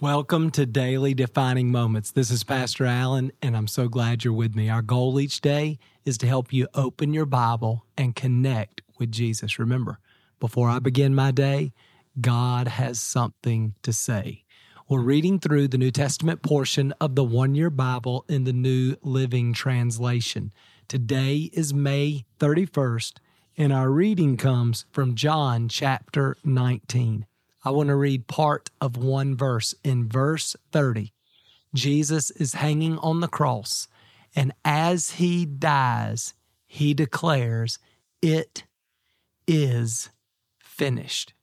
Welcome to Daily Defining Moments. This is Pastor Allen, and I'm so glad you're with me. Our goal each day is to help you open your Bible and connect with Jesus. Remember, before I begin my day, God has something to say. We're reading through the New Testament portion of the one year Bible in the New Living Translation. Today is May 31st, and our reading comes from John chapter 19. I want to read part of one verse. In verse 30, Jesus is hanging on the cross, and as he dies, he declares, It is finished.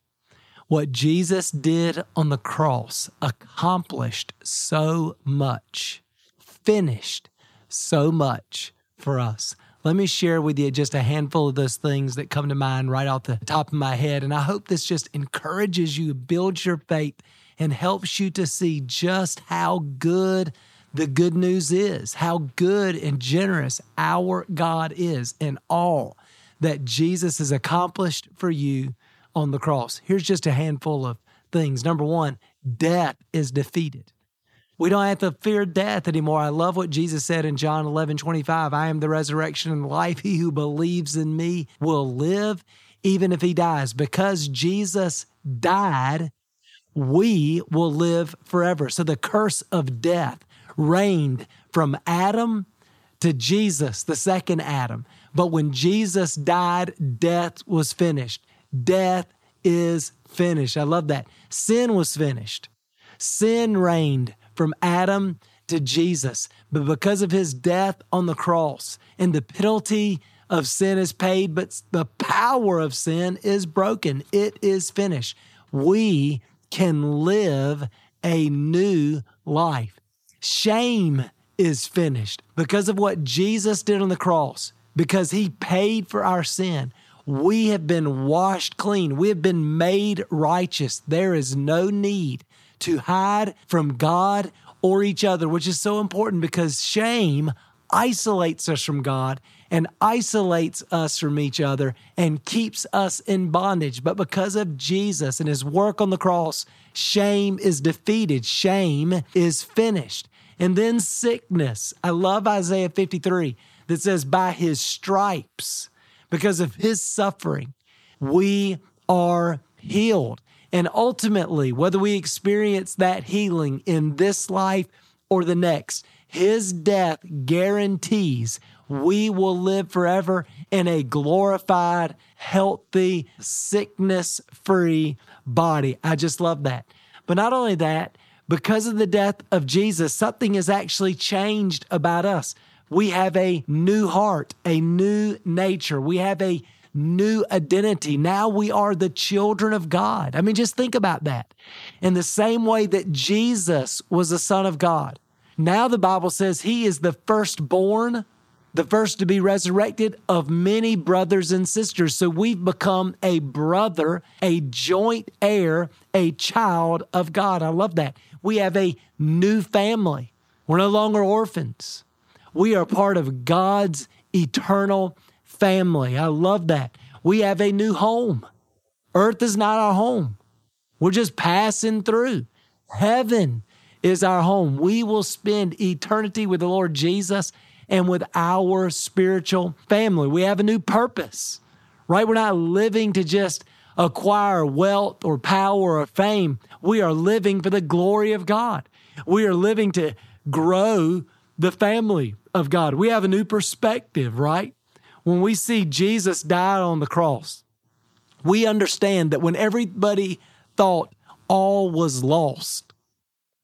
What Jesus did on the cross accomplished so much, finished so much for us. Let me share with you just a handful of those things that come to mind right off the top of my head. And I hope this just encourages you, builds your faith, and helps you to see just how good the good news is, how good and generous our God is, and all that Jesus has accomplished for you on the cross. Here's just a handful of things. Number one, death is defeated. We don't have to fear death anymore. I love what Jesus said in John 11 25. I am the resurrection and life. He who believes in me will live even if he dies. Because Jesus died, we will live forever. So the curse of death reigned from Adam to Jesus, the second Adam. But when Jesus died, death was finished. Death is finished. I love that. Sin was finished. Sin reigned from Adam to Jesus. But because of his death on the cross and the penalty of sin is paid, but the power of sin is broken, it is finished. We can live a new life. Shame is finished because of what Jesus did on the cross, because he paid for our sin. We have been washed clean. We have been made righteous. There is no need to hide from God or each other, which is so important because shame isolates us from God and isolates us from each other and keeps us in bondage. But because of Jesus and his work on the cross, shame is defeated, shame is finished. And then sickness. I love Isaiah 53 that says, By his stripes, because of his suffering, we are healed. And ultimately, whether we experience that healing in this life or the next, his death guarantees we will live forever in a glorified, healthy, sickness free body. I just love that. But not only that, because of the death of Jesus, something has actually changed about us. We have a new heart, a new nature. We have a new identity. Now we are the children of God. I mean, just think about that. In the same way that Jesus was the Son of God, now the Bible says he is the firstborn, the first to be resurrected of many brothers and sisters. So we've become a brother, a joint heir, a child of God. I love that. We have a new family. We're no longer orphans. We are part of God's eternal family. I love that. We have a new home. Earth is not our home. We're just passing through. Heaven is our home. We will spend eternity with the Lord Jesus and with our spiritual family. We have a new purpose, right? We're not living to just acquire wealth or power or fame. We are living for the glory of God. We are living to grow the family of God. We have a new perspective, right? When we see Jesus died on the cross, we understand that when everybody thought all was lost,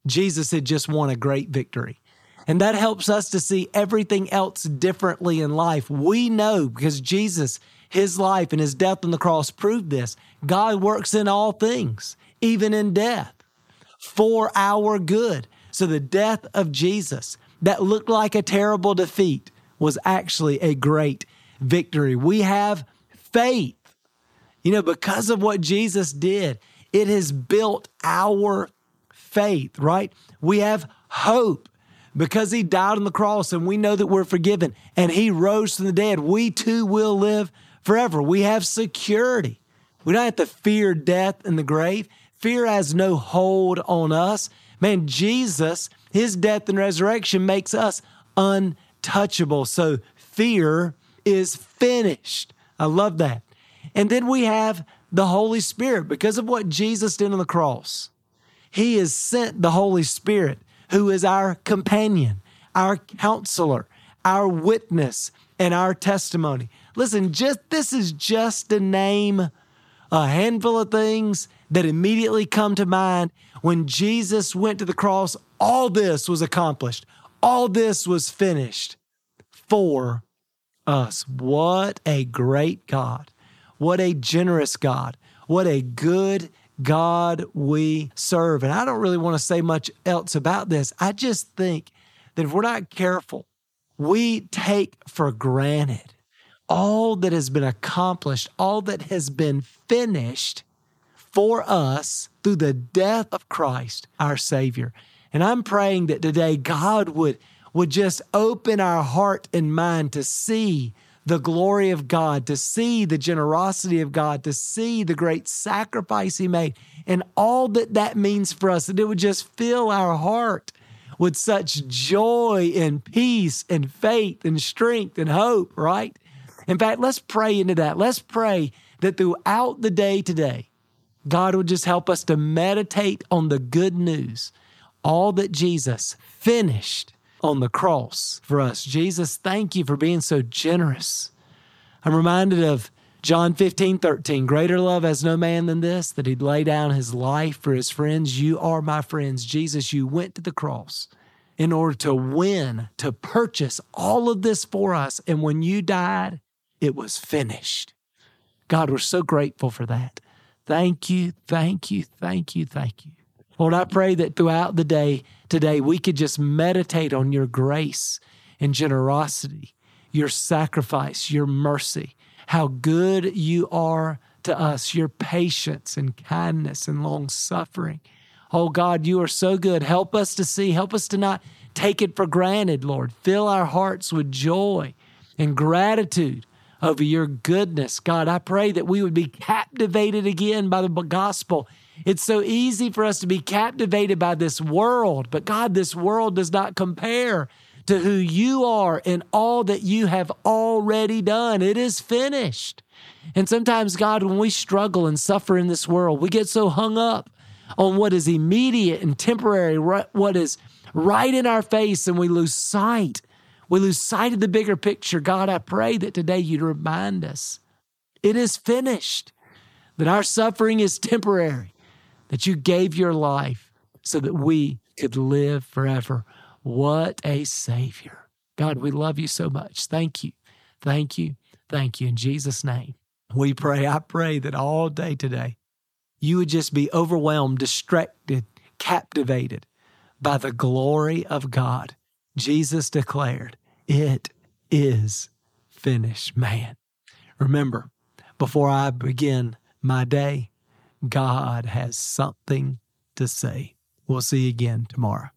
Jesus had just won a great victory. And that helps us to see everything else differently in life. We know because Jesus, his life and his death on the cross proved this. God works in all things, even in death, for our good. So the death of Jesus that looked like a terrible defeat was actually a great victory. We have faith. You know, because of what Jesus did, it has built our faith, right? We have hope because he died on the cross and we know that we're forgiven and he rose from the dead. We too will live forever. We have security. We don't have to fear death in the grave. Fear has no hold on us Man, Jesus, his death and resurrection makes us untouchable. So fear is finished. I love that. And then we have the Holy Spirit because of what Jesus did on the cross. He has sent the Holy Spirit, who is our companion, our counselor, our witness, and our testimony. Listen, just this is just to name a handful of things that immediately come to mind when Jesus went to the cross. All this was accomplished. All this was finished for us. What a great God. What a generous God. What a good God we serve. And I don't really want to say much else about this. I just think that if we're not careful, we take for granted all that has been accomplished, all that has been finished for us through the death of Christ, our Savior. And I'm praying that today God would, would just open our heart and mind to see the glory of God, to see the generosity of God, to see the great sacrifice He made, and all that that means for us, that it would just fill our heart with such joy and peace and faith and strength and hope, right? In fact, let's pray into that. Let's pray that throughout the day today, God would just help us to meditate on the good news, all that Jesus finished on the cross for us. Jesus, thank you for being so generous. I'm reminded of John 15, 13. Greater love has no man than this, that he'd lay down his life for his friends. You are my friends. Jesus, you went to the cross in order to win, to purchase all of this for us. And when you died, it was finished. God, we're so grateful for that. Thank you, thank you, thank you, thank you. Lord, I pray that throughout the day today, we could just meditate on your grace and generosity, your sacrifice, your mercy, how good you are to us, your patience and kindness and long suffering. Oh God, you are so good. Help us to see, help us to not take it for granted, Lord. Fill our hearts with joy and gratitude over your goodness. God, I pray that we would be captivated again by the gospel. It's so easy for us to be captivated by this world, but God, this world does not compare to who you are and all that you have already done. It is finished. And sometimes, God, when we struggle and suffer in this world, we get so hung up on what is immediate and temporary, what is right in our face, and we lose sight we lose sight of the bigger picture. God, I pray that today you'd remind us it is finished, that our suffering is temporary, that you gave your life so that we could live forever. What a Savior. God, we love you so much. Thank you. Thank you. Thank you. In Jesus' name, we pray. I pray that all day today, you would just be overwhelmed, distracted, captivated by the glory of God. Jesus declared, it is finished. Man, remember, before I begin my day, God has something to say. We'll see you again tomorrow.